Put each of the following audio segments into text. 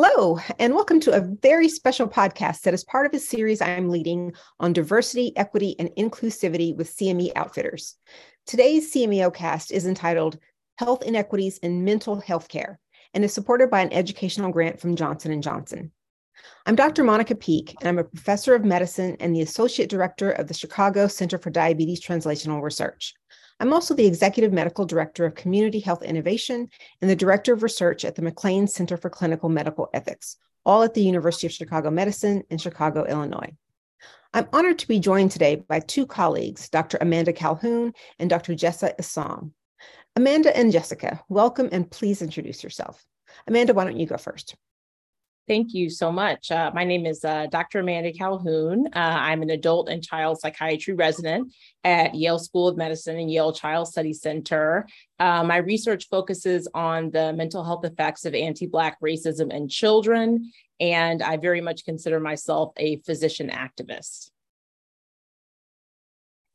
Hello, and welcome to a very special podcast that is part of a series I am leading on diversity, equity, and inclusivity with CME Outfitters. Today's CMEO cast is entitled Health Inequities in Mental Health Care and is supported by an educational grant from Johnson & Johnson. I'm Dr. Monica Peek, and I'm a professor of medicine and the associate director of the Chicago Center for Diabetes Translational Research. I'm also the Executive Medical Director of Community Health Innovation and the Director of Research at the McLean Center for Clinical Medical Ethics, all at the University of Chicago Medicine in Chicago, Illinois. I'm honored to be joined today by two colleagues, Dr. Amanda Calhoun and Dr. Jessa Isom. Amanda and Jessica, welcome and please introduce yourself. Amanda, why don't you go first? Thank you so much. Uh, my name is uh, Dr. Amanda Calhoun. Uh, I'm an adult and child psychiatry resident at Yale School of Medicine and Yale Child Study Center. Uh, my research focuses on the mental health effects of anti Black racism in children, and I very much consider myself a physician activist.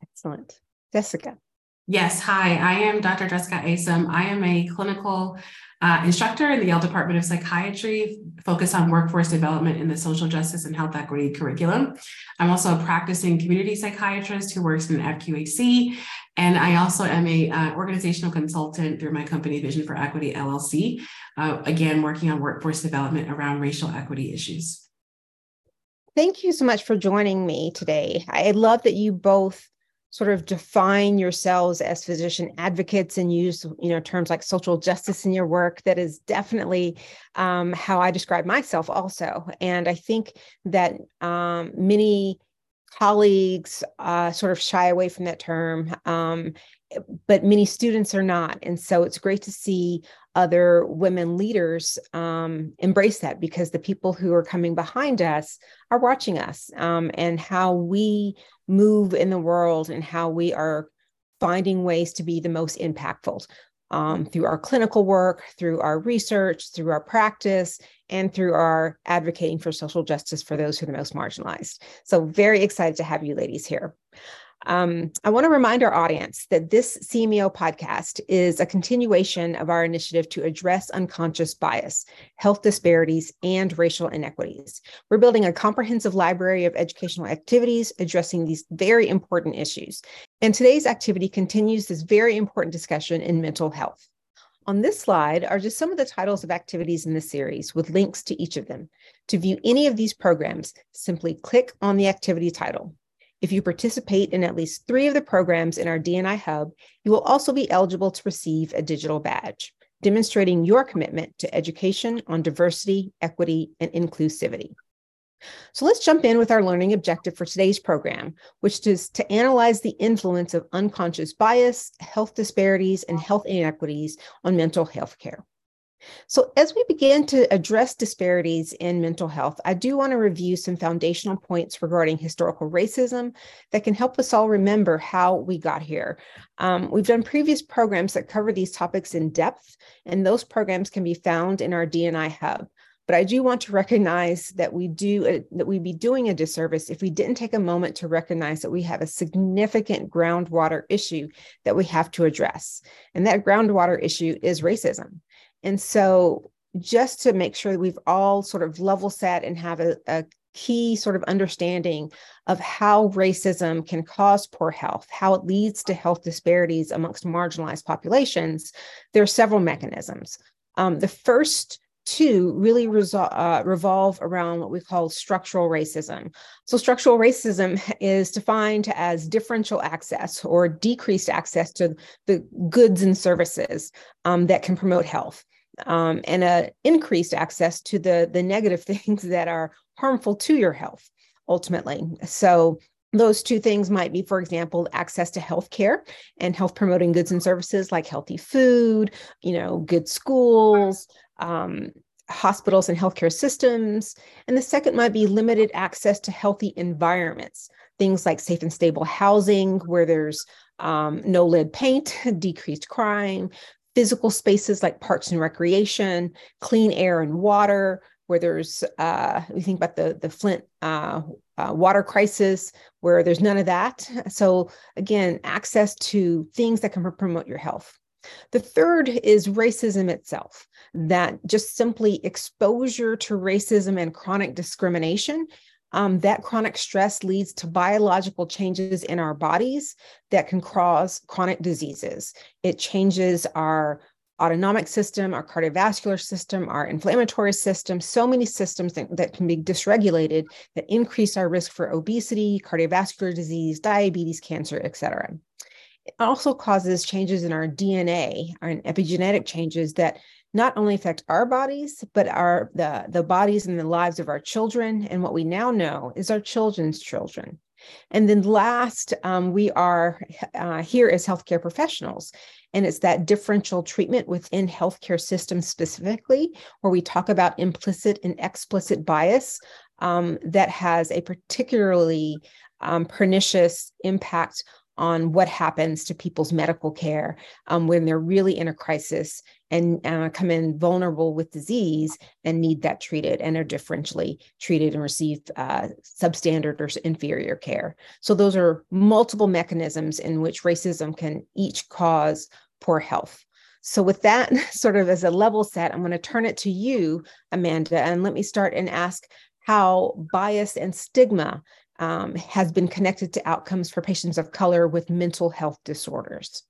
Excellent. Jessica. Yes, hi, I am Dr. Jessica Isom. I am a clinical uh, instructor in the Yale Department of Psychiatry, focused on workforce development in the social justice and health equity curriculum. I'm also a practicing community psychiatrist who works in FQHC, and I also am a uh, organizational consultant through my company Vision for Equity LLC, uh, again working on workforce development around racial equity issues. Thank you so much for joining me today. I love that you both sort of define yourselves as physician advocates and use you know terms like social justice in your work. That is definitely um, how i describe myself also. And i think that um, many colleagues uh, sort of shy away from that term um, but many students are not. And so it's great to see other women leaders um, embrace that because the people who are coming behind us are watching us um, and how we move in the world and how we are finding ways to be the most impactful um, through our clinical work, through our research, through our practice, and through our advocating for social justice for those who are the most marginalized. So, very excited to have you ladies here. Um, I want to remind our audience that this CMEO podcast is a continuation of our initiative to address unconscious bias, health disparities, and racial inequities. We're building a comprehensive library of educational activities addressing these very important issues. And today's activity continues this very important discussion in mental health. On this slide are just some of the titles of activities in the series with links to each of them. To view any of these programs, simply click on the activity title. If you participate in at least three of the programs in our DNI Hub, you will also be eligible to receive a digital badge, demonstrating your commitment to education on diversity, equity, and inclusivity. So let's jump in with our learning objective for today's program, which is to analyze the influence of unconscious bias, health disparities, and health inequities on mental health care. So, as we begin to address disparities in mental health, I do want to review some foundational points regarding historical racism that can help us all remember how we got here. Um, we've done previous programs that cover these topics in depth, and those programs can be found in our DNI Hub. But I do want to recognize that we do uh, that we'd be doing a disservice if we didn't take a moment to recognize that we have a significant groundwater issue that we have to address, and that groundwater issue is racism. And so, just to make sure that we've all sort of level set and have a, a key sort of understanding of how racism can cause poor health, how it leads to health disparities amongst marginalized populations, there are several mechanisms. Um, the first two really resol- uh, revolve around what we call structural racism. So, structural racism is defined as differential access or decreased access to the goods and services um, that can promote health um, and a increased access to the the negative things that are harmful to your health ultimately. So those two things might be for example access to health care and health promoting goods and services like healthy food you know good schools um, hospitals and healthcare systems. And the second might be limited access to healthy environments things like safe and stable housing where there's um, no lead paint, decreased crime, physical spaces like parks and recreation, clean air and water, where there's uh, we think about the the Flint uh, uh, water crisis, where there's none of that. So again, access to things that can promote your health. The third is racism itself, that just simply exposure to racism and chronic discrimination. Um, that chronic stress leads to biological changes in our bodies that can cause chronic diseases. It changes our autonomic system, our cardiovascular system, our inflammatory system, so many systems that, that can be dysregulated that increase our risk for obesity, cardiovascular disease, diabetes, cancer, et cetera. It also causes changes in our DNA, our epigenetic changes that not only affect our bodies, but our the, the bodies and the lives of our children. And what we now know is our children's children. And then last, um, we are uh, here as healthcare professionals. And it's that differential treatment within healthcare systems specifically, where we talk about implicit and explicit bias um, that has a particularly um, pernicious impact on what happens to people's medical care um, when they're really in a crisis and uh, come in vulnerable with disease and need that treated and are differentially treated and receive uh, substandard or inferior care. So, those are multiple mechanisms in which racism can each cause poor health. So, with that sort of as a level set, I'm going to turn it to you, Amanda, and let me start and ask how bias and stigma um, has been connected to outcomes for patients of color with mental health disorders.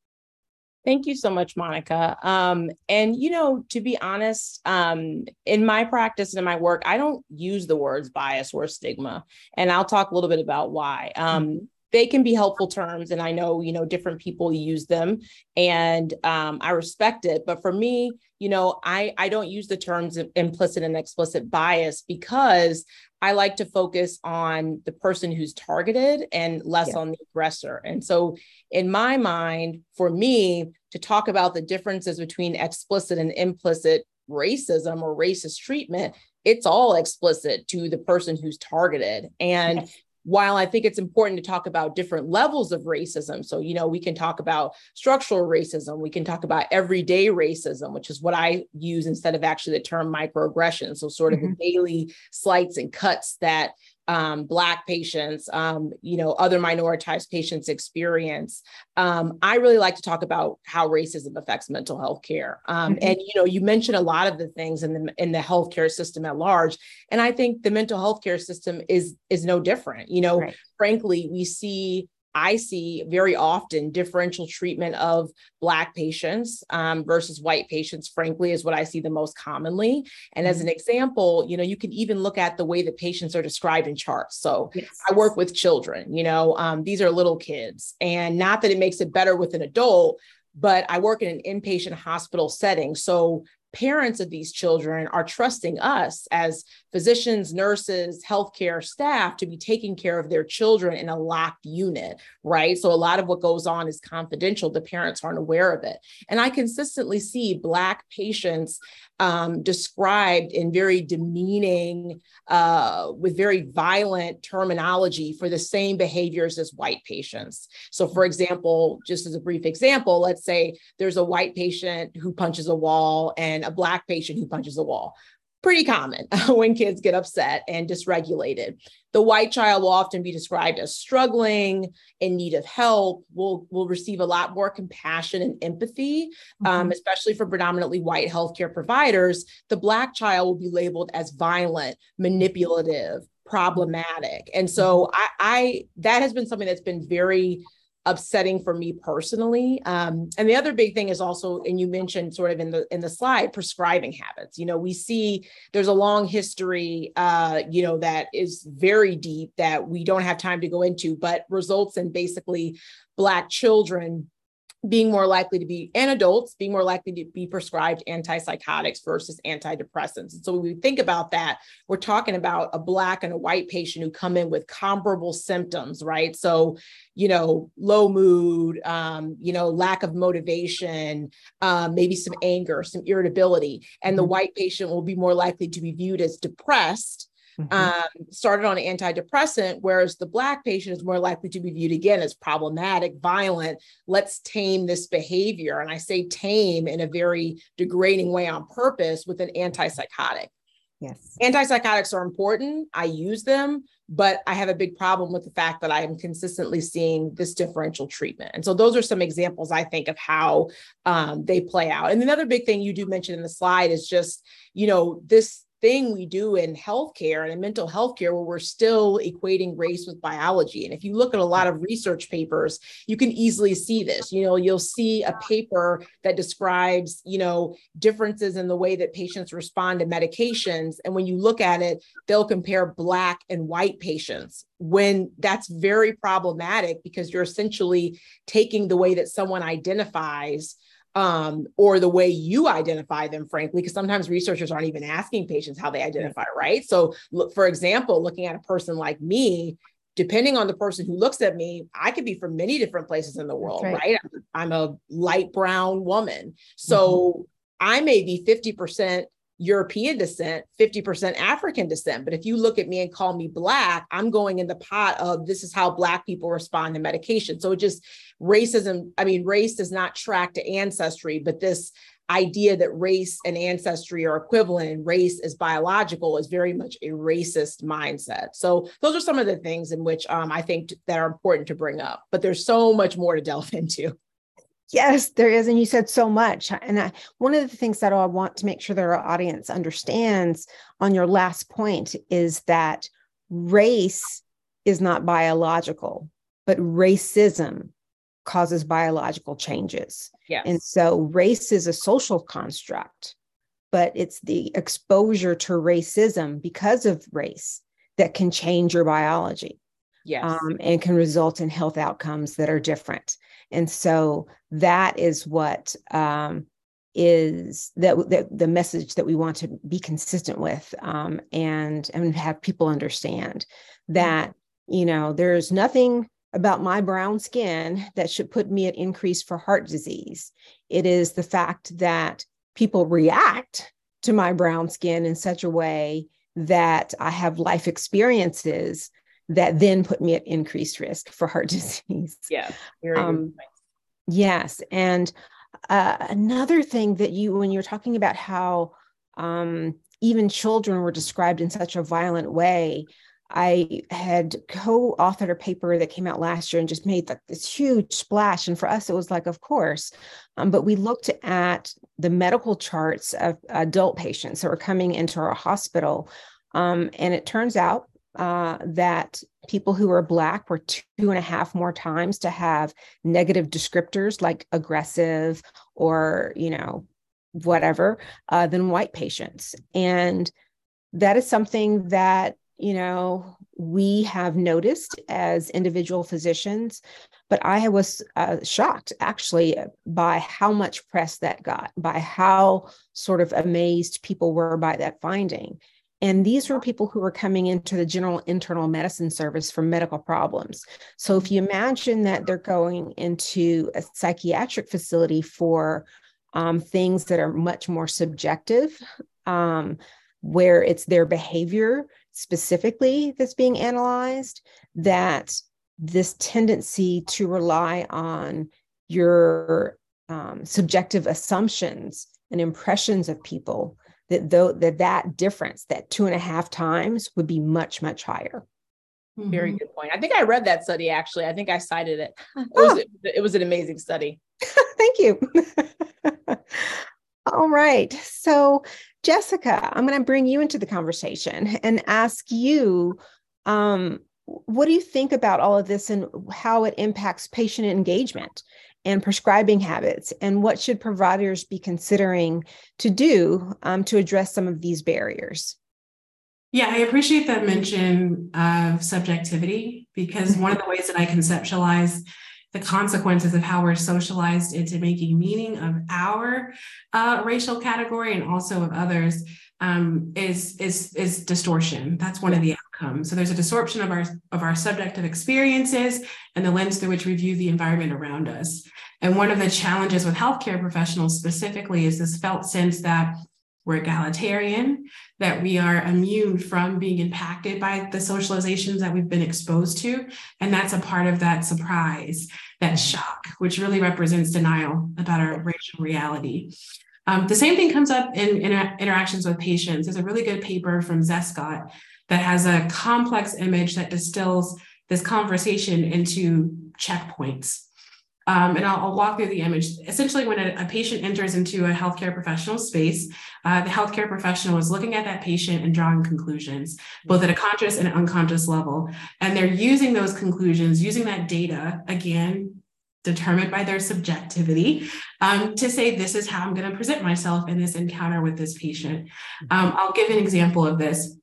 Thank you so much, Monica. Um, and you know, to be honest, um, in my practice and in my work, I don't use the words bias or stigma, and I'll talk a little bit about why. Um, mm-hmm. They can be helpful terms, and I know you know different people use them, and um, I respect it. But for me, you know, I I don't use the terms implicit and explicit bias because I like to focus on the person who's targeted and less yeah. on the aggressor. And so, in my mind, for me to talk about the differences between explicit and implicit racism or racist treatment, it's all explicit to the person who's targeted. And yes while I think it's important to talk about different levels of racism, so, you know, we can talk about structural racism, we can talk about everyday racism, which is what I use instead of actually the term microaggression. So, sort of mm-hmm. the daily slights and cuts that um, Black patients, um, you know, other minoritized patients experience. Um, I really like to talk about how racism affects mental health care. Um, mm-hmm. And you know, you mentioned a lot of the things in the in the healthcare system at large, and I think the mental health care system is is no different. You know, right. frankly, we see I see very often differential treatment of Black patients um, versus white patients, frankly, is what I see the most commonly. And as an mm-hmm. example, you know, you can even look at the way that patients are described in charts. So yes. I work with children, you know, um, these are little kids. And not that it makes it better with an adult, but I work in an inpatient hospital setting. So parents of these children are trusting us as physicians, nurses, healthcare staff to be taking care of their children in a locked unit, right? So a lot of what goes on is confidential. The parents aren't aware of it. And I consistently see Black patients um, described in very demeaning, uh, with very violent terminology for the same behaviors as white patients. So, for example, just as a brief example, let's say there's a white patient who punches a wall and a Black patient who punches a wall pretty common when kids get upset and dysregulated. The white child will often be described as struggling, in need of help, will, will receive a lot more compassion and empathy, um, mm-hmm. um, especially for predominantly white healthcare providers. The Black child will be labeled as violent, manipulative, problematic. And so mm-hmm. I, I that has been something that's been very upsetting for me personally. Um, and the other big thing is also, and you mentioned sort of in the in the slide, prescribing habits. You know, we see there's a long history, uh, you know, that is very deep that we don't have time to go into, but results in basically Black children being more likely to be, and adults being more likely to be prescribed antipsychotics versus antidepressants. And so when we think about that, we're talking about a Black and a white patient who come in with comparable symptoms, right? So, you know, low mood, um, you know, lack of motivation, um, maybe some anger, some irritability. And the mm-hmm. white patient will be more likely to be viewed as depressed mm-hmm. um, started on an antidepressant, whereas the Black patient is more likely to be viewed again as problematic, violent. Let's tame this behavior. And I say tame in a very degrading way on purpose with an antipsychotic. Yes. Antipsychotics are important. I use them, but I have a big problem with the fact that I am consistently seeing this differential treatment. And so those are some examples I think of how um, they play out. And another big thing you do mention in the slide is just, you know, this thing we do in healthcare and in mental health care where we're still equating race with biology. And if you look at a lot of research papers, you can easily see this. You know, you'll see a paper that describes, you know, differences in the way that patients respond to medications. And when you look at it, they'll compare Black and white patients when that's very problematic because you're essentially taking the way that someone identifies um, or the way you identify them, frankly, because sometimes researchers aren't even asking patients how they identify, right? So, look, for example, looking at a person like me, depending on the person who looks at me, I could be from many different places in the world, right? right? I'm a light brown woman. So, mm-hmm. I may be 50% European descent, 50% African descent. But if you look at me and call me Black, I'm going in the pot of this is how Black people respond to medication. So it just racism, I mean, race does not track to ancestry, but this idea that race and ancestry are equivalent and race is biological is very much a racist mindset. So those are some of the things in which um, I think that are important to bring up, but there's so much more to delve into. Yes, there is. And you said so much. And I, one of the things that I want to make sure that our audience understands on your last point is that race is not biological, but racism causes biological changes. Yes. And so race is a social construct, but it's the exposure to racism because of race that can change your biology. Yes. Um, and can result in health outcomes that are different. And so that is what um, is that, that the message that we want to be consistent with um, and and have people understand mm-hmm. that you know there's nothing about my brown skin that should put me at increase for heart disease. It is the fact that people react to my brown skin in such a way that I have life experiences that then put me at increased risk for heart disease. Yeah. Um, yes. And uh, another thing that you, when you're talking about how um, even children were described in such a violent way, I had co authored a paper that came out last year and just made like this huge splash. And for us, it was like, of course. Um, but we looked at the medical charts of adult patients that were coming into our hospital. Um, and it turns out uh, that people who are Black were two and a half more times to have negative descriptors like aggressive or, you know, whatever uh, than white patients. And that is something that you know, we have noticed as individual physicians, but I was uh, shocked actually by how much press that got, by how sort of amazed people were by that finding. And these were people who were coming into the general internal medicine service for medical problems. So if you imagine that they're going into a psychiatric facility for um, things that are much more subjective, um, where it's their behavior specifically that's being analyzed that this tendency to rely on your um, subjective assumptions and impressions of people that though that that difference that two and a half times would be much much higher. Mm-hmm. very good point. I think i read that study actually. I think i cited it. It was, oh. it was an amazing study. Thank you. All right. So Jessica, I'm going to bring you into the conversation and ask you um, what do you think about all of this and how it impacts patient engagement and prescribing habits? And what should providers be considering to do um, to address some of these barriers? Yeah, I appreciate that mention of subjectivity because one of the ways that I conceptualize the consequences of how we're socialized into making meaning of our uh, racial category and also of others um, is is is distortion. That's one of the outcomes. So there's a distortion of our of our subjective experiences and the lens through which we view the environment around us. And one of the challenges with healthcare professionals specifically is this felt sense that we're egalitarian, that we are immune from being impacted by the socializations that we've been exposed to. And that's a part of that surprise, that shock, which really represents denial about our racial reality. Um, the same thing comes up in, in interactions with patients. There's a really good paper from Zestcott that has a complex image that distills this conversation into checkpoints. Um, and I'll, I'll, walk through the image. Essentially, when a, a patient enters into a healthcare professional space, uh, the healthcare professional is looking at that patient and drawing conclusions, both at a conscious and unconscious level. And they're using those conclusions, using that data, again, determined by their subjectivity, um, to say, this is how I'm going to present myself in this encounter with this patient. Um, I'll give an example of this.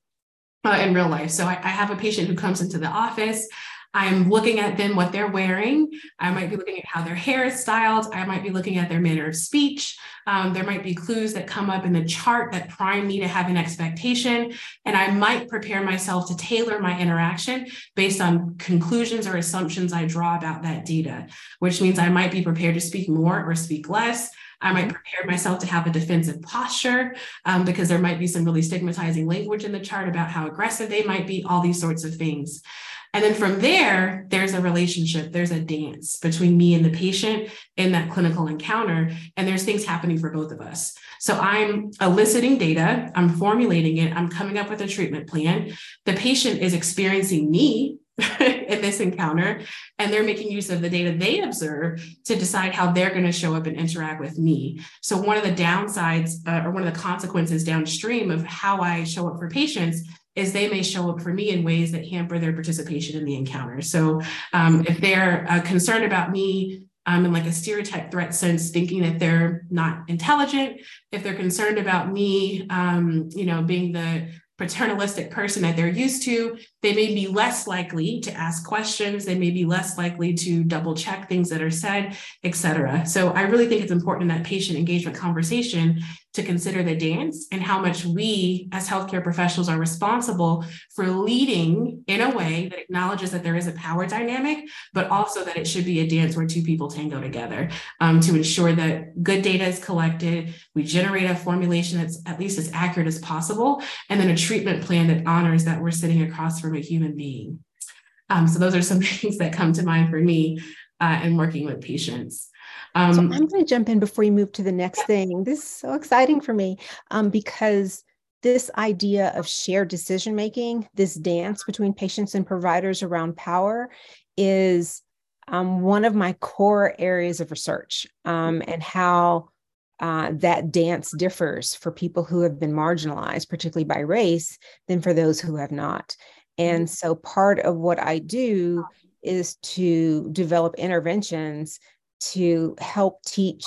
Uh, in real life. So I, I have a patient who comes into the office. I'm looking at them, what they're wearing. I might be looking at how their hair is styled. I might be looking at their manner of speech. Um, there might be clues that come up in the chart that prime me to have an expectation. And I might prepare myself to tailor my interaction based on conclusions or assumptions I draw about that data, which means I might be prepared to speak more or speak less. I might prepare myself to have a defensive posture um, because there might be some really stigmatizing language in the chart about how aggressive they might be, all these sorts of things. And then from there, there's a relationship, there's a dance between me and the patient in that clinical encounter. And there's things happening for both of us. So I'm eliciting data, I'm formulating it, I'm coming up with a treatment plan. The patient is experiencing me in this encounter, and they're making use of the data they observe to decide how they're going to show up and interact with me. So, one of the downsides uh, or one of the consequences downstream of how I show up for patients is they may show up for me in ways that hamper their participation in the encounter. So, um, if they're uh, concerned about me um, in like a stereotype threat sense, thinking that they're not intelligent, if they're concerned about me, um, you know, being the paternalistic person that they're used to, they may be less likely to ask questions. They may be less likely to double check things that are said, et cetera. So I really think it's important in that patient engagement conversation to consider the dance and how much we as healthcare professionals are responsible for leading in a way that acknowledges that there is a power dynamic, but also that it should be a dance where two people tango together um, to ensure that good data is collected. We generate a formulation that's at least as accurate as possible, and then a treatment plan that honors that we're sitting across from a human being. Um, so those are some things that come to mind for me uh, in working with patients. Um, so I'm going to jump in before you move to the next thing. This is so exciting for me um, because this idea of shared decision making, this dance between patients and providers around power, is um, one of my core areas of research um, and how uh, that dance differs for people who have been marginalized, particularly by race, than for those who have not. And so part of what I do is to develop interventions to help teach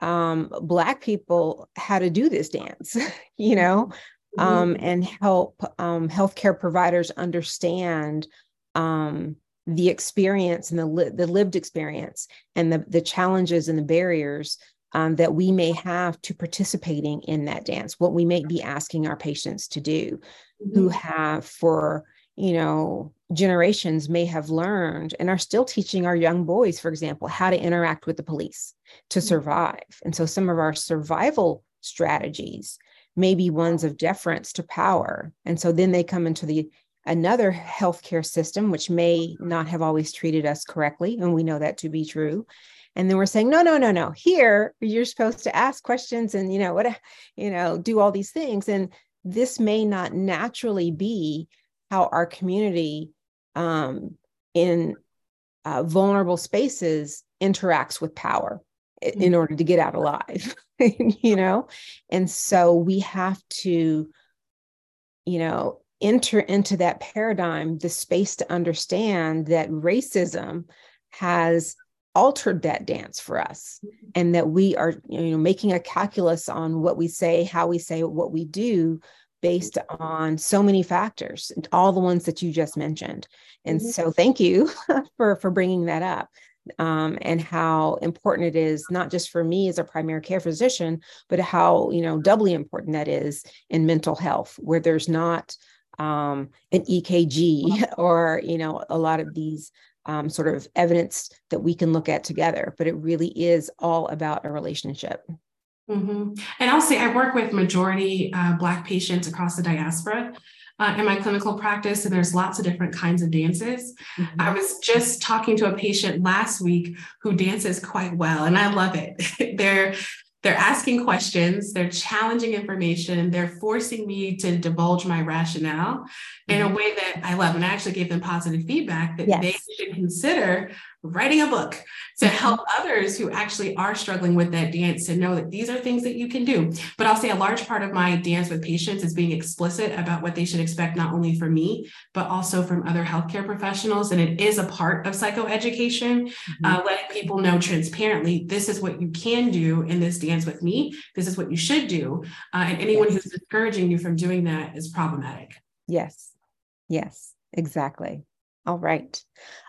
um, Black people how to do this dance, you know, mm-hmm. um, and help um, healthcare providers understand um, the experience and the, li- the lived experience and the, the challenges and the barriers um, that we may have to participating in that dance, what we may be asking our patients to do, mm-hmm. who have for you know, generations may have learned and are still teaching our young boys, for example, how to interact with the police to mm-hmm. survive. And so some of our survival strategies may be ones of deference to power. And so then they come into the another healthcare system, which may not have always treated us correctly. And we know that to be true. And then we're saying, no, no, no, no. Here, you're supposed to ask questions and, you know, what, you know, do all these things. And this may not naturally be how our community um, in uh, vulnerable spaces interacts with power mm-hmm. in order to get out alive you know and so we have to you know enter into that paradigm the space to understand that racism has altered that dance for us mm-hmm. and that we are you know making a calculus on what we say how we say what we do based on so many factors all the ones that you just mentioned and mm-hmm. so thank you for for bringing that up um, and how important it is not just for me as a primary care physician but how you know doubly important that is in mental health where there's not um, an ekg or you know a lot of these um, sort of evidence that we can look at together but it really is all about a relationship Mm-hmm. And I'll say I work with majority uh, Black patients across the diaspora uh, in my clinical practice, and there's lots of different kinds of dances. Mm-hmm. I was just talking to a patient last week who dances quite well, and I love it. They're they're asking questions, they're challenging information, they're forcing me to divulge my rationale in a mm-hmm. way that I love. And I actually gave them positive feedback that yes. they should consider writing a book to mm-hmm. help others who actually are struggling with that dance to know that these are things that you can do. But I'll say a large part of my dance with patients is being explicit about what they should expect, not only from me, but also from other healthcare professionals. And it is a part of psychoeducation, mm-hmm. uh, letting people know transparently this is what you can do in this dance with me, this is what you should do. Uh, and anyone yes. who's discouraging you from doing that is problematic. Yes. Yes, exactly. All right.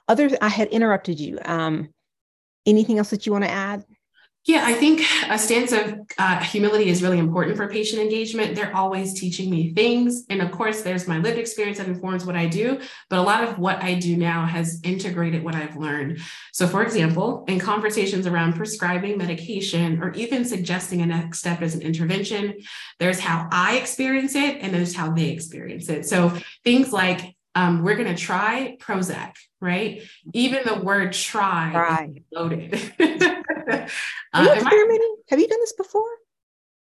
Others, I had interrupted you. Um, anything else that you want to add? Yeah, I think a stance of uh, humility is really important for patient engagement. They're always teaching me things. And of course, there's my lived experience that informs what I do, but a lot of what I do now has integrated what I've learned. So, for example, in conversations around prescribing medication or even suggesting a next step as an intervention, there's how I experience it and there's how they experience it. So, things like um, we're going to try Prozac, right? Even the word try, try. loaded. Are you uh, experimenting? I, Have you done this before?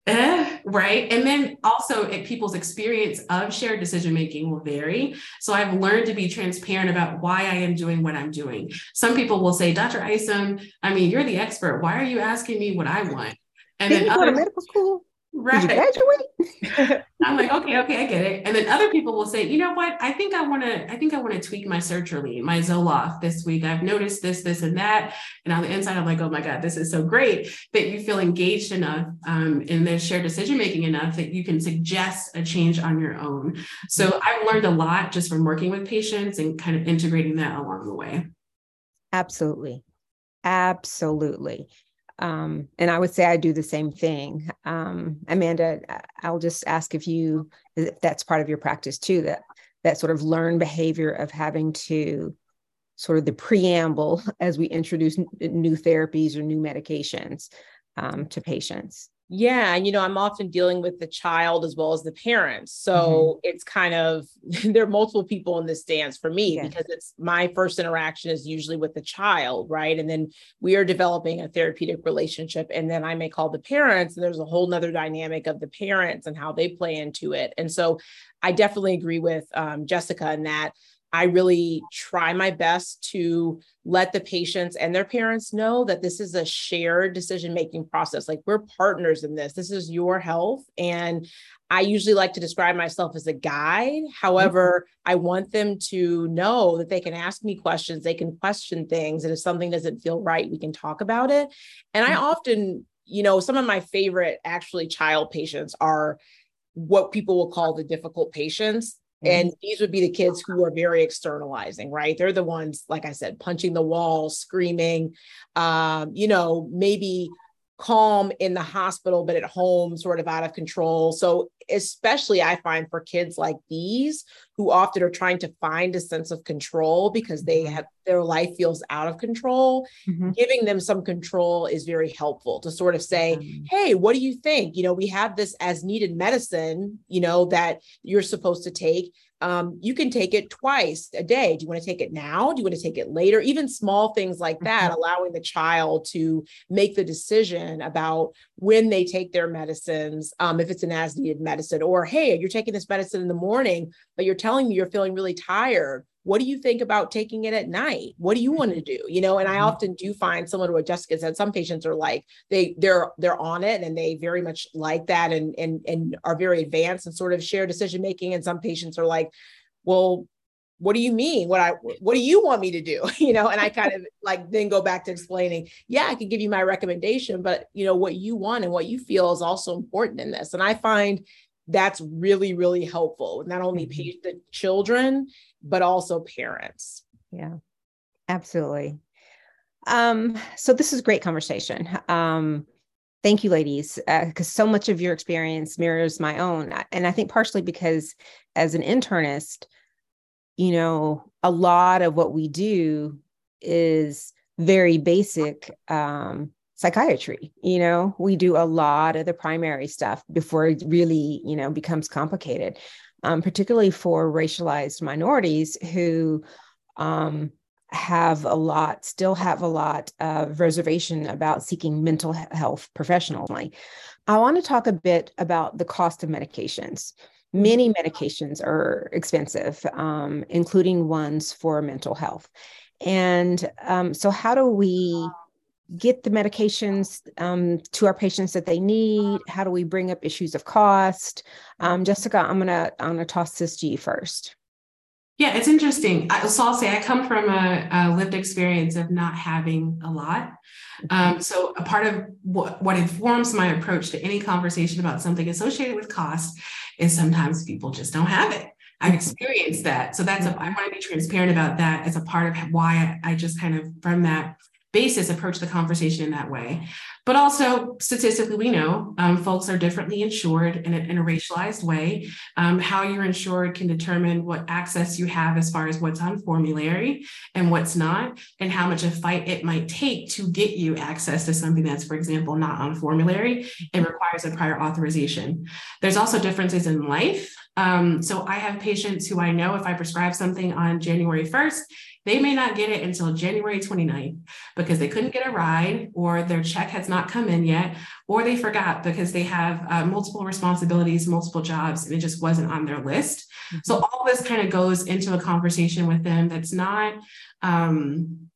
Uh, right. And then also it, people's experience of shared decision making will vary. So I've learned to be transparent about why I am doing what I'm doing. Some people will say, Dr. Isom, I mean, you're the expert. Why are you asking me what I want? And Did then you go to medical school? Right. Did you graduate? I'm like, okay, okay, I get it. And then other people will say, you know what? I think I want to, I think I want to tweak my sertraline, my Zoloft this week. I've noticed this, this, and that. And on the inside, I'm like, oh my God, this is so great that you feel engaged enough um, in the shared decision making enough that you can suggest a change on your own. So mm-hmm. I've learned a lot just from working with patients and kind of integrating that along the way. Absolutely. Absolutely. Um, and I would say I do the same thing. Um, Amanda, I'll just ask if you, if that's part of your practice too, that that sort of learned behavior of having to sort of the preamble as we introduce new therapies or new medications um, to patients. Yeah. And, you know, I'm often dealing with the child as well as the parents. So mm-hmm. it's kind of, there are multiple people in this dance for me yes. because it's my first interaction is usually with the child, right? And then we are developing a therapeutic relationship. And then I may call the parents, and there's a whole nother dynamic of the parents and how they play into it. And so I definitely agree with um, Jessica in that I really try my best to let the patients and their parents know that this is a shared decision making process. Like we're partners in this. This is your health. And I usually like to describe myself as a guide. However, I want them to know that they can ask me questions, they can question things. And if something doesn't feel right, we can talk about it. And I often, you know, some of my favorite actually child patients are what people will call the difficult patients and these would be the kids who are very externalizing, right? They're the ones, like I said, punching the wall, screaming, um, you know, maybe calm in the hospital, but at home, sort of out of control. So, especially I find for kids like these who often are trying to find a sense of control because they mm-hmm. have their life feels out of control, mm-hmm. giving them some control is very helpful to sort of say, mm-hmm. Hey, what do you think? You know, we have this as needed medicine, you know, that you're supposed to take um, you can take it twice a day. Do you want to take it now? Do you want to take it later? Even small things like that, mm-hmm. allowing the child to make the decision about when they take their medicines, um, if it's an as needed medicine, or hey, you're taking this medicine in the morning, but you're telling me you're feeling really tired what do you think about taking it at night? What do you want to do? You know and i mm-hmm. often do find similar to what jessica said some patients are like they they're they're on it and they very much like that and and and are very advanced and sort of share decision making and some patients are like well what do you mean? What i what do you want me to do? You know and i kind of like then go back to explaining yeah i could give you my recommendation but you know what you want and what you feel is also important in this. And i find that's really really helpful not only mm-hmm. the children but also parents. Yeah absolutely. Um so this is great conversation. Um thank you ladies because uh, so much of your experience mirrors my own and i think partially because as an internist you know a lot of what we do is very basic um psychiatry you know we do a lot of the primary stuff before it really you know becomes complicated um, particularly for racialized minorities who um, have a lot, still have a lot of reservation about seeking mental health professionally. I want to talk a bit about the cost of medications. Many medications are expensive, um, including ones for mental health. And um, so, how do we get the medications um, to our patients that they need? How do we bring up issues of cost? Um, Jessica, I'm gonna I'm gonna toss this to you first. Yeah, it's interesting. So I'll say I come from a, a lived experience of not having a lot. Um, so a part of what, what informs my approach to any conversation about something associated with cost is sometimes people just don't have it. I've experienced that. So that's a, I want to be transparent about that as a part of why I, I just kind of from that basis approach the conversation in that way. But also, statistically, we know um, folks are differently insured in a, in a racialized way. Um, how you're insured can determine what access you have as far as what's on formulary and what's not, and how much a fight it might take to get you access to something that's, for example, not on formulary and requires a prior authorization. There's also differences in life. Um, so I have patients who I know if I prescribe something on January 1st, they may not get it until January 29th because they couldn't get a ride or their check has not come in yet, or they forgot because they have uh, multiple responsibilities, multiple jobs, and it just wasn't on their list. Mm-hmm. So all this kind of goes into a conversation with them that's not, um,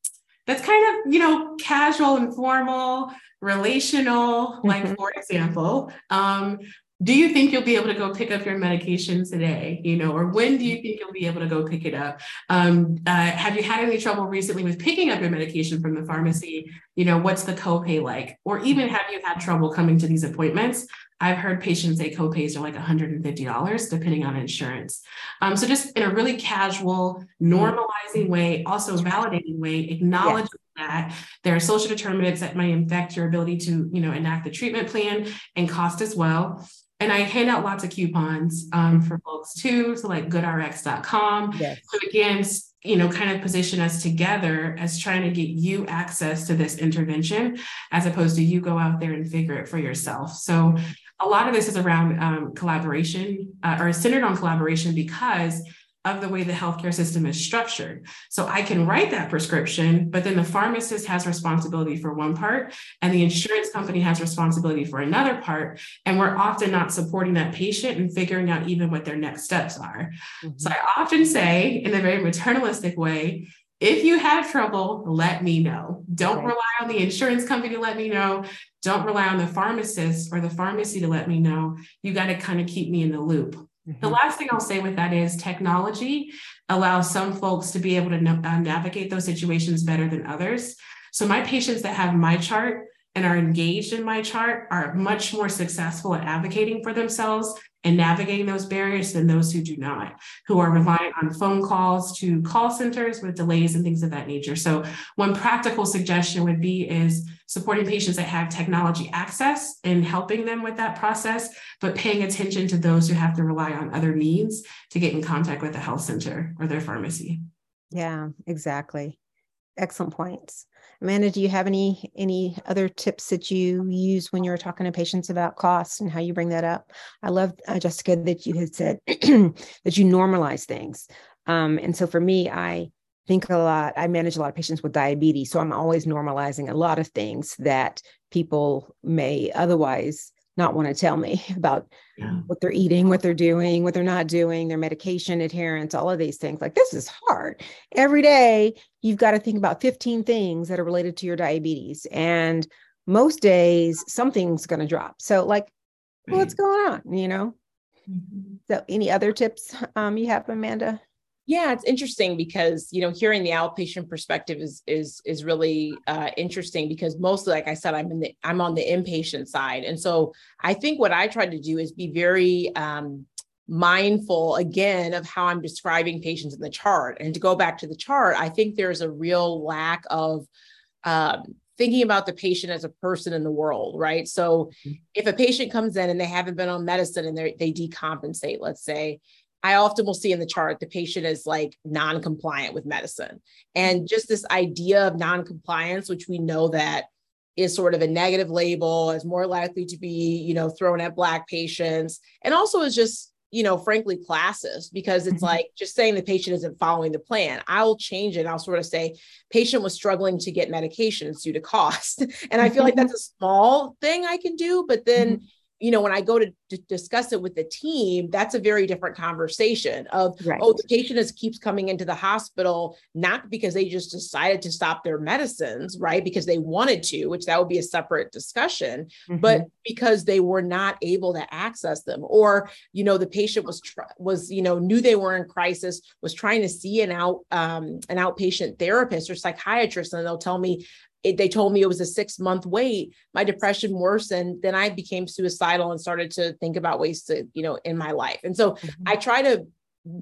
that's kind of, you know, casual, informal, relational, like mm-hmm. for example, um, do you think you'll be able to go pick up your medication today you know or when do you think you'll be able to go pick it up? Um, uh, have you had any trouble recently with picking up your medication from the pharmacy? You know what's the copay like? Or even have you had trouble coming to these appointments i've heard patients say copays are like $150 depending on insurance um, so just in a really casual normalizing way also validating way acknowledging that there are social determinants that might affect your ability to you know enact the treatment plan and cost as well and I hand out lots of coupons um, for folks too. So like goodrx.com. Yes. So again, you know, kind of position us together as trying to get you access to this intervention, as opposed to you go out there and figure it for yourself. So a lot of this is around um, collaboration uh, or centered on collaboration because of the way the healthcare system is structured. So I can write that prescription, but then the pharmacist has responsibility for one part and the insurance company has responsibility for another part. And we're often not supporting that patient and figuring out even what their next steps are. Mm-hmm. So I often say, in a very maternalistic way, if you have trouble, let me know. Don't okay. rely on the insurance company to let me know. Don't rely on the pharmacist or the pharmacy to let me know. You got to kind of keep me in the loop. Mm-hmm. The last thing I'll say with that is technology allows some folks to be able to uh, navigate those situations better than others. So, my patients that have MyChart and are engaged in MyChart are much more successful at advocating for themselves and navigating those barriers than those who do not, who are relying on phone calls to call centers with delays and things of that nature. So one practical suggestion would be is supporting patients that have technology access and helping them with that process, but paying attention to those who have to rely on other means to get in contact with the health center or their pharmacy. Yeah, exactly. Excellent points. Amanda, do you have any any other tips that you use when you're talking to patients about cost and how you bring that up? I love uh, Jessica that you had said that you normalize things. Um, and so for me, I think a lot. I manage a lot of patients with diabetes, so I'm always normalizing a lot of things that people may otherwise not want to tell me about yeah. what they're eating, what they're doing, what they're not doing, their medication adherence, all of these things. Like this is hard. Every day, you've got to think about 15 things that are related to your diabetes. And most days, something's going to drop. So, like, what's going on? You know? Mm-hmm. So, any other tips um, you have, Amanda? Yeah, it's interesting because you know hearing the outpatient perspective is is is really uh, interesting because mostly, like I said, I'm in the I'm on the inpatient side, and so I think what I try to do is be very um, mindful again of how I'm describing patients in the chart. And to go back to the chart, I think there's a real lack of um, thinking about the patient as a person in the world, right? So mm-hmm. if a patient comes in and they haven't been on medicine and they decompensate, let's say, I often will see in the chart the patient is like non compliant with medicine. And just this idea of non compliance, which we know that is sort of a negative label, is more likely to be, you know, thrown at Black patients, and also is just you know, frankly, classist because it's mm-hmm. like just saying the patient isn't following the plan. I'll change it. I'll sort of say, patient was struggling to get medications due to cost. and I feel like that's a small thing I can do. But then, mm-hmm you know, when I go to, to, discuss it with the team, that's a very different conversation of, right. oh, the patient is keeps coming into the hospital, not because they just decided to stop their medicines, right? Because they wanted to, which that would be a separate discussion, mm-hmm. but because they were not able to access them. Or, you know, the patient was, tr- was, you know, knew they were in crisis, was trying to see an out, um, an outpatient therapist or psychiatrist, and they'll tell me, it, they told me it was a six month wait my depression worsened then i became suicidal and started to think about ways to you know in my life and so mm-hmm. i try to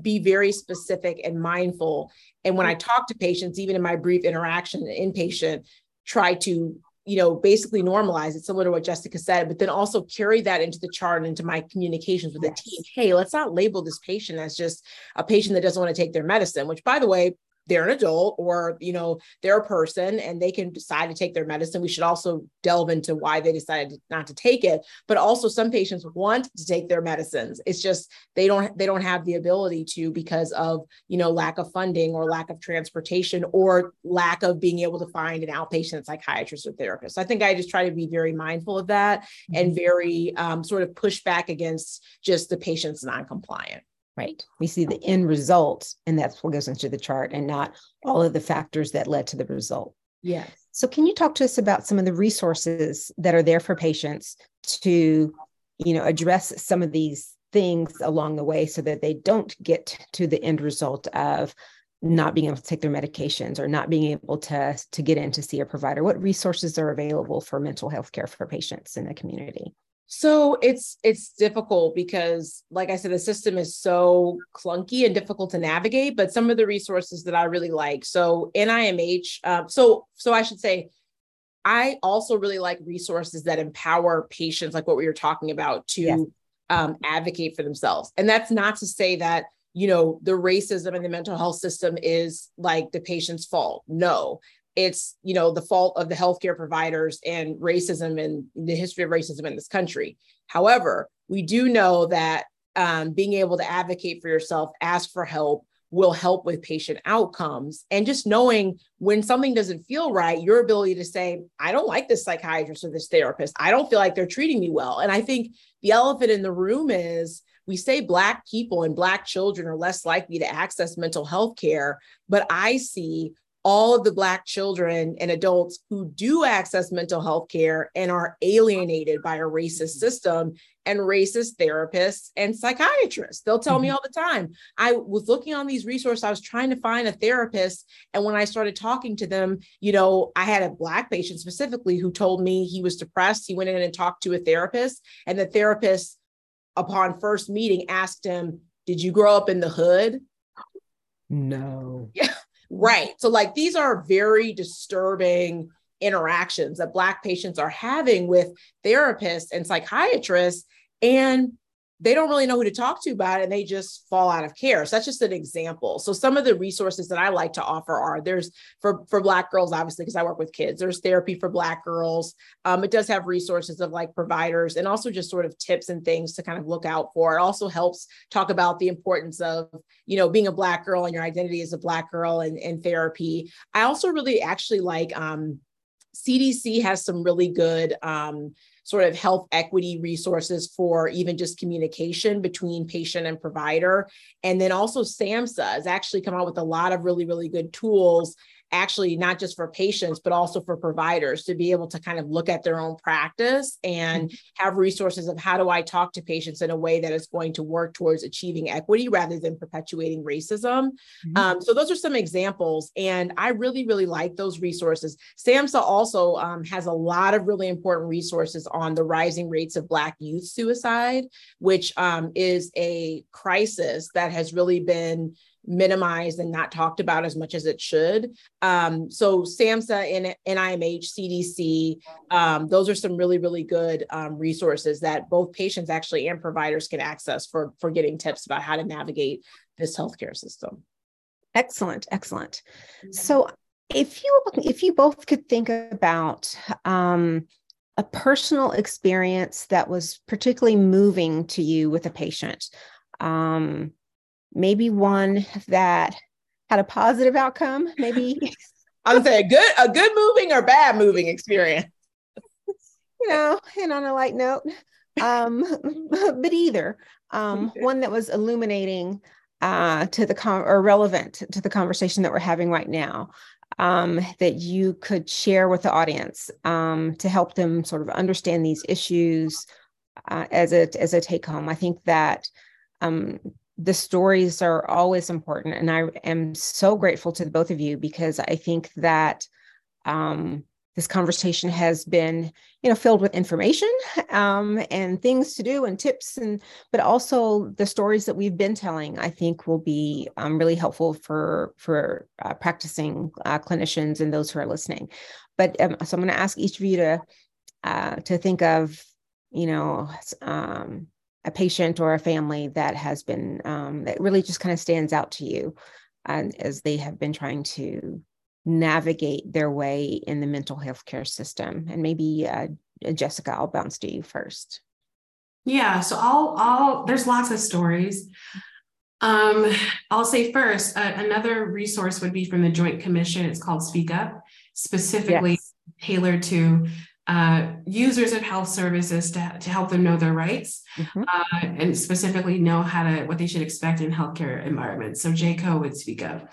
be very specific and mindful and when i talk to patients even in my brief interaction inpatient try to you know basically normalize it similar to what jessica said but then also carry that into the chart and into my communications with yes. the team hey let's not label this patient as just a patient that doesn't want to take their medicine which by the way they're an adult or you know they're a person and they can decide to take their medicine. We should also delve into why they decided not to take it. But also some patients want to take their medicines. It's just they don't they don't have the ability to because of you know lack of funding or lack of transportation or lack of being able to find an outpatient psychiatrist or therapist. So i think i just try to be very mindful of that mm-hmm. and very um, sort of push back against just the patient's non-compliant Right. We see the end result, and that's what goes into the chart and not all of the factors that led to the result. Yes. So, can you talk to us about some of the resources that are there for patients to, you know, address some of these things along the way so that they don't get to the end result of not being able to take their medications or not being able to to get in to see a provider what resources are available for mental health care for patients in the community so it's it's difficult because like I said the system is so clunky and difficult to navigate but some of the resources that I really like so NIMH uh, so so I should say I also really like resources that empower patients like what we were talking about to yes. um, advocate for themselves. And that's not to say that you know the racism in the mental health system is like the patient's fault. No it's you know the fault of the healthcare providers and racism and the history of racism in this country. However we do know that um, being able to advocate for yourself ask for help will help with patient outcomes. And just knowing when something doesn't feel right your ability to say i don't like this psychiatrist or this therapist. I don't feel like they're treating me well. And i think the elephant in the room is we say black people and black children are less likely to access mental health care but i see all of the Black children and adults who do access mental health care and are alienated by a racist system and racist therapists and psychiatrists. They'll tell mm-hmm. me all the time. I was looking on these resources, I was trying to find a therapist. And when I started talking to them, you know, I had a Black patient specifically who told me he was depressed. He went in and talked to a therapist, and the therapist, upon first meeting, asked him, Did you grow up in the hood? No. Yeah. Right. So, like, these are very disturbing interactions that Black patients are having with therapists and psychiatrists. And they don't really know who to talk to about it and they just fall out of care. So that's just an example. So some of the resources that I like to offer are there's for for black girls obviously because I work with kids. There's therapy for black girls. Um, it does have resources of like providers and also just sort of tips and things to kind of look out for. It also helps talk about the importance of, you know, being a black girl and your identity as a black girl and, and therapy. I also really actually like um CDC has some really good um, sort of health equity resources for even just communication between patient and provider. And then also SAMHSA has actually come out with a lot of really, really good tools actually not just for patients but also for providers to be able to kind of look at their own practice and mm-hmm. have resources of how do i talk to patients in a way that is going to work towards achieving equity rather than perpetuating racism mm-hmm. um, so those are some examples and i really really like those resources samhsa also um, has a lot of really important resources on the rising rates of black youth suicide which um, is a crisis that has really been minimized and not talked about as much as it should. Um, so SAMHSA and NIMH, CDC, um, those are some really, really good um, resources that both patients actually and providers can access for, for getting tips about how to navigate this healthcare system. Excellent, excellent. So if you if you both could think about um, a personal experience that was particularly moving to you with a patient um, maybe one that had a positive outcome, maybe. I would say a good a good moving or bad moving experience. you know, and on a light note, um, but either um, one that was illuminating uh, to the con- or relevant to the conversation that we're having right now um, that you could share with the audience um, to help them sort of understand these issues uh, as a as a take home. I think that um, the stories are always important, and I am so grateful to the both of you because I think that um, this conversation has been you know filled with information um, and things to do and tips and but also the stories that we've been telling i think will be um, really helpful for for uh, practicing uh, clinicians and those who are listening. But um, so i'm going to ask each of you to uh, to think of you know um, a patient or a family that has been um, that really just kind of stands out to you as they have been trying to navigate their way in the mental health care system. And maybe uh, Jessica, I'll bounce to you first. Yeah, so I'll I'll there's lots of stories. Um, I'll say first, uh, another resource would be from the Joint Commission. It's called Speak Up, specifically yes. tailored to uh, users of health services to, to help them know their rights mm-hmm. uh, and specifically know how to what they should expect in healthcare environments. So JCAHO would speak up.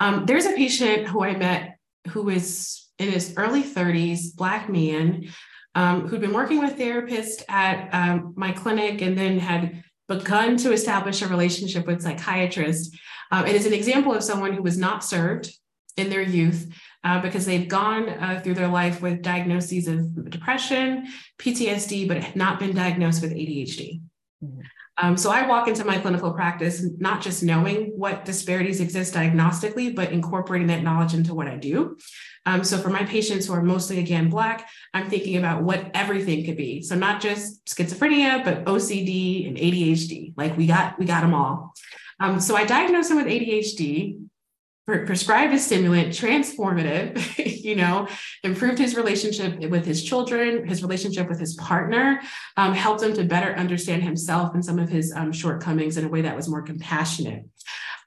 Um, there's a patient who I met who is in his early 30s, Black man, um, who'd been working with therapists at um, my clinic and then had begun to establish a relationship with psychiatrists. Um, it is an example of someone who was not served in their youth uh, because they've gone uh, through their life with diagnoses of depression, PTSD, but not been diagnosed with ADHD. Mm-hmm. Um, so I walk into my clinical practice not just knowing what disparities exist diagnostically, but incorporating that knowledge into what I do. Um, so for my patients who are mostly again Black, I'm thinking about what everything could be. So not just schizophrenia, but OCD and ADHD. Like we got we got them all. Um, so I diagnosed him with ADHD prescribed a stimulant, transformative, you know, improved his relationship with his children, his relationship with his partner, um, helped him to better understand himself and some of his um, shortcomings in a way that was more compassionate.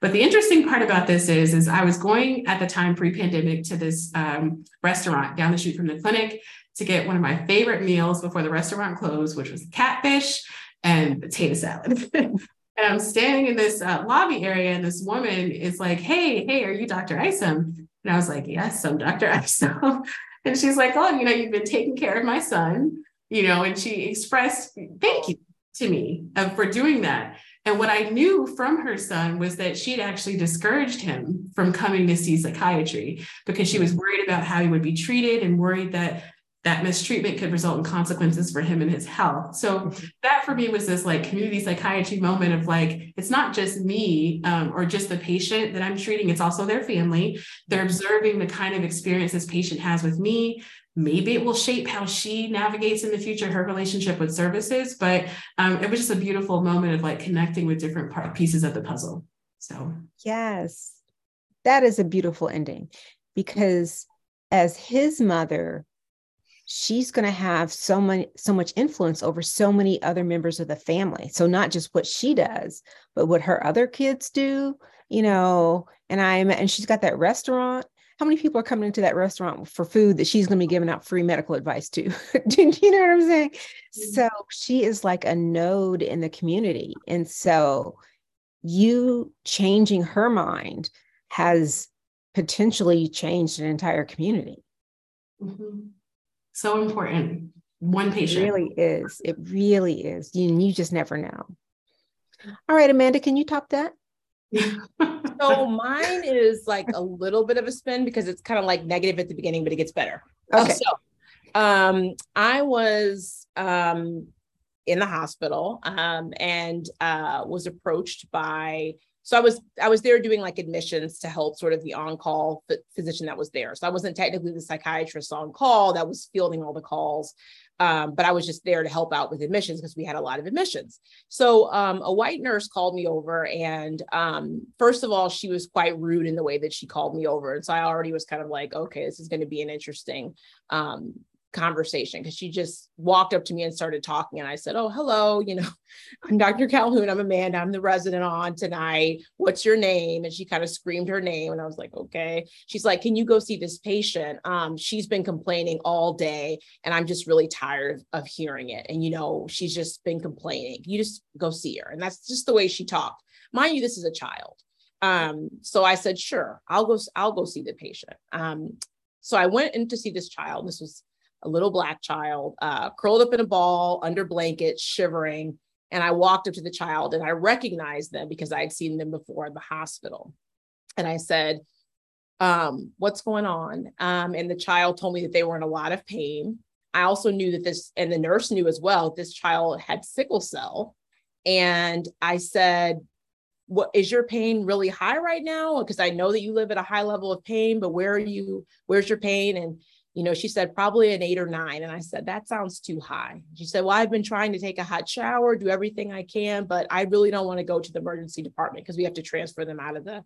But the interesting part about this is, is I was going at the time pre-pandemic to this um, restaurant down the street from the clinic to get one of my favorite meals before the restaurant closed, which was catfish and potato salad. And I'm standing in this uh, lobby area, and this woman is like, Hey, hey, are you Dr. Isom? And I was like, Yes, I'm Dr. Isom. and she's like, Oh, you know, you've been taking care of my son, you know, and she expressed thank you to me uh, for doing that. And what I knew from her son was that she'd actually discouraged him from coming to see psychiatry because she was worried about how he would be treated and worried that that mistreatment could result in consequences for him and his health. So mm-hmm. that for me was this like community psychiatry moment of like, it's not just me um, or just the patient that I'm treating, it's also their family. They're observing the kind of experience this patient has with me. Maybe it will shape how she navigates in the future her relationship with services, but um, it was just a beautiful moment of like connecting with different part, pieces of the puzzle. So, yes, that is a beautiful ending because as his mother, she's going to have so many so much influence over so many other members of the family. So not just what she does but what her other kids do you know and i'm and she's got that restaurant. How many people are coming into that restaurant for food that she's going to be giving out free medical advice to? Do you know what i'm saying? Mm-hmm. so she is like a node in the community. And so you changing her mind has potentially changed an entire community. Mm-hmm. So important. One patient. It really is. It really is. You, you just never know. All right, Amanda, can you top that? so mine is like a little bit of a spin because it's kind of like negative at the beginning, but it gets better. Okay. So um, I was um, in the hospital um, and uh, was approached by so I was I was there doing like admissions to help sort of the on-call physician that was there. So I wasn't technically the psychiatrist on call that was fielding all the calls, um, but I was just there to help out with admissions because we had a lot of admissions. So um, a white nurse called me over, and um, first of all, she was quite rude in the way that she called me over, and so I already was kind of like, okay, this is going to be an interesting um, conversation because she just walked up to me and started talking. And I said, Oh, hello, you know, I'm Dr. Calhoun. I'm Amanda. I'm the resident on tonight. What's your name? And she kind of screamed her name. And I was like, Okay. She's like, Can you go see this patient? Um, she's been complaining all day and I'm just really tired of hearing it. And, you know, she's just been complaining. You just go see her. And that's just the way she talked. Mind you, this is a child. Um, so I said, sure, I'll go, I'll go see the patient. Um, so I went in to see this child. This was a little black child, uh, curled up in a ball under blankets, shivering. And I walked up to the child and I recognized them because I had seen them before in the hospital. And I said, um, What's going on? Um, and the child told me that they were in a lot of pain. I also knew that this, and the nurse knew as well, this child had sickle cell. And I said, what is your pain really high right now because i know that you live at a high level of pain but where are you where's your pain and you know she said probably an eight or nine and i said that sounds too high she said well i've been trying to take a hot shower do everything i can but i really don't want to go to the emergency department because we have to transfer them out of the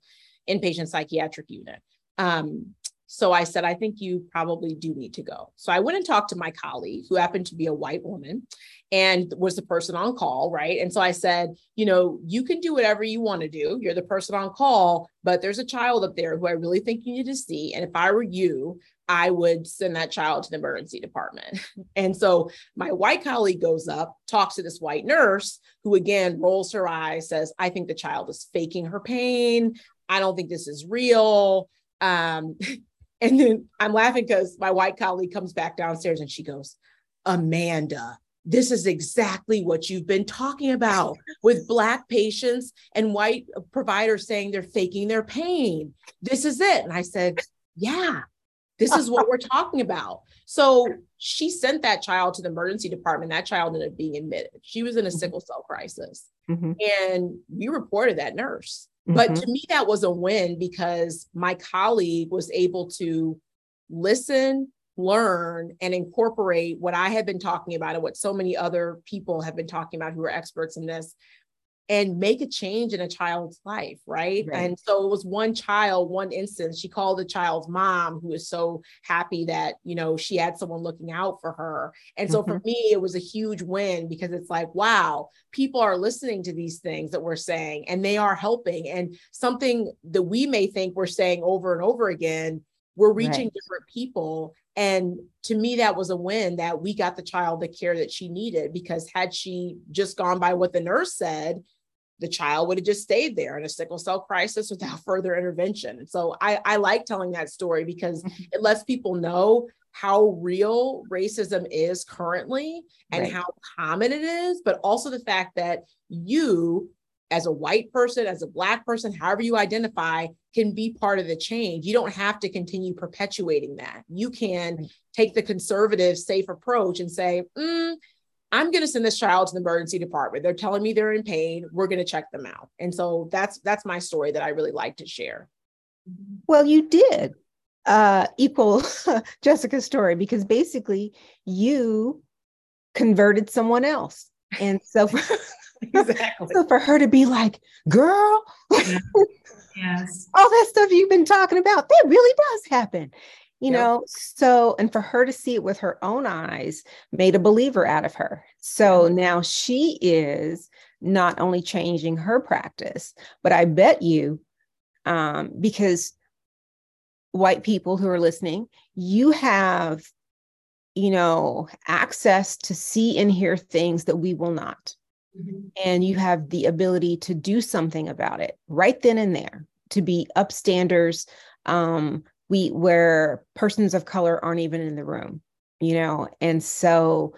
inpatient psychiatric unit um, so I said, I think you probably do need to go. So I went and talked to my colleague, who happened to be a white woman and was the person on call, right? And so I said, you know, you can do whatever you want to do. You're the person on call, but there's a child up there who I really think you need to see. And if I were you, I would send that child to the emergency department. And so my white colleague goes up, talks to this white nurse, who again rolls her eyes, says, I think the child is faking her pain. I don't think this is real. Um, And then I'm laughing because my white colleague comes back downstairs and she goes, Amanda, this is exactly what you've been talking about with Black patients and white providers saying they're faking their pain. This is it. And I said, Yeah, this is what we're talking about. So she sent that child to the emergency department. That child ended up being admitted. She was in a mm-hmm. sickle cell crisis. Mm-hmm. And we reported that nurse. But mm-hmm. to me, that was a win because my colleague was able to listen, learn, and incorporate what I had been talking about and what so many other people have been talking about who are experts in this and make a change in a child's life, right? right? And so it was one child, one instance. She called the child's mom, who was so happy that you know she had someone looking out for her. And so mm-hmm. for me, it was a huge win because it's like, wow, people are listening to these things that we're saying, and they are helping. And something that we may think we're saying over and over again, we're reaching right. different people. And to me, that was a win that we got the child the care that she needed because had she just gone by what the nurse said, the child would have just stayed there in a sickle cell crisis without further intervention. And so I, I like telling that story because mm-hmm. it lets people know how real racism is currently and right. how common it is, but also the fact that you, as a white person, as a Black person, however you identify, can be part of the change. You don't have to continue perpetuating that. You can take the conservative, safe approach and say, mm, I'm going to send this child to the emergency department. They're telling me they're in pain. We're going to check them out. And so that's that's my story that I really like to share. Well, you did uh, equal Jessica's story because basically you converted someone else, and so for, exactly so for her to be like, "Girl, yes, all that stuff you've been talking about, that really does happen." You yep. know so and for her to see it with her own eyes made a believer out of her so now she is not only changing her practice but i bet you um, because white people who are listening you have you know access to see and hear things that we will not mm-hmm. and you have the ability to do something about it right then and there to be upstanders um, we where persons of color aren't even in the room you know? And so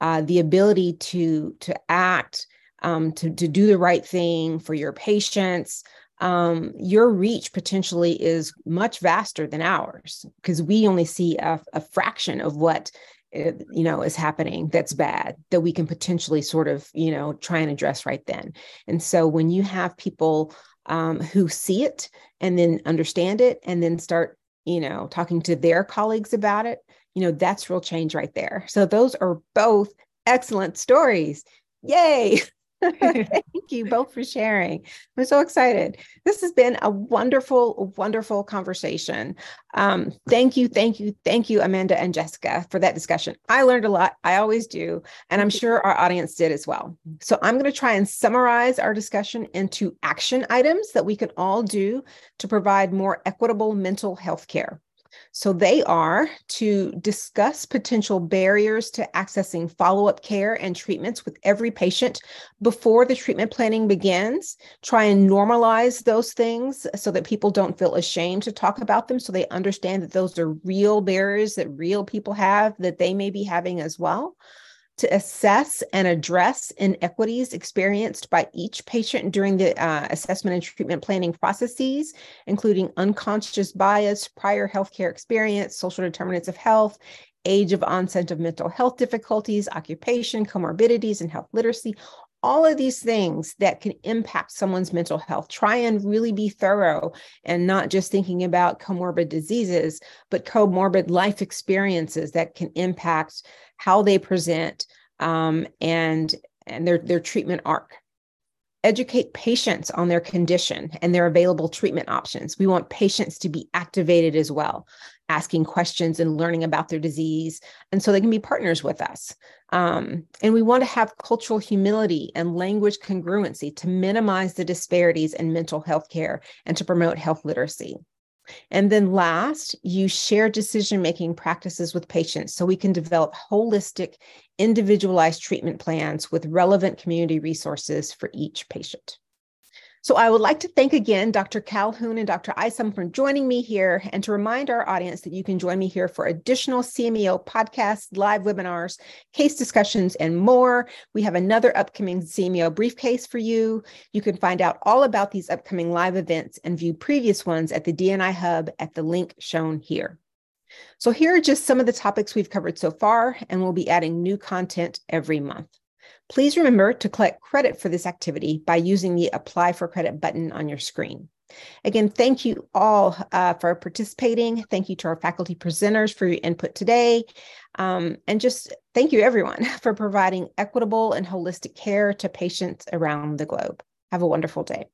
uh, the ability to to act um, to to do the right thing for your patients um, your reach potentially is much vaster than ours because we only see a, a fraction of what uh, you know is happening that's bad that we can potentially sort of you know try and address right then. And so when you have people um, who see it and then understand it and then start you know, talking to their colleagues about it, you know, that's real change right there. So those are both excellent stories. Yay. Thank you both for sharing. I'm so excited. This has been a wonderful, wonderful conversation. Um, thank you, thank you, thank you, Amanda and Jessica, for that discussion. I learned a lot. I always do. And I'm sure our audience did as well. So I'm going to try and summarize our discussion into action items that we can all do to provide more equitable mental health care. So they are to discuss potential barriers to accessing follow up care and treatments with every patient before the treatment planning begins. Try and normalize those things so that people don't feel ashamed to talk about them, so they understand that those are real barriers that real people have that they may be having as well to assess and address inequities experienced by each patient during the uh, assessment and treatment planning processes, including unconscious bias, prior healthcare experience, social determinants of health, age of onset of mental health difficulties, occupation, comorbidities, and health literacy. All of these things that can impact someone's mental health. Try and really be thorough and not just thinking about comorbid diseases, but comorbid life experiences that can impact how they present, um, and and their their treatment arc. Educate patients on their condition and their available treatment options. We want patients to be activated as well, asking questions and learning about their disease, and so they can be partners with us. Um, and we want to have cultural humility and language congruency to minimize the disparities in mental health care and to promote health literacy. And then last, you share decision making practices with patients so we can develop holistic, individualized treatment plans with relevant community resources for each patient. So I would like to thank again Dr. Calhoun and Dr. Isom for joining me here and to remind our audience that you can join me here for additional CMEO podcasts, live webinars, case discussions, and more. We have another upcoming CMEO briefcase for you. You can find out all about these upcoming live events and view previous ones at the DNI Hub at the link shown here. So here are just some of the topics we've covered so far, and we'll be adding new content every month. Please remember to collect credit for this activity by using the Apply for Credit button on your screen. Again, thank you all uh, for participating. Thank you to our faculty presenters for your input today. Um, and just thank you, everyone, for providing equitable and holistic care to patients around the globe. Have a wonderful day.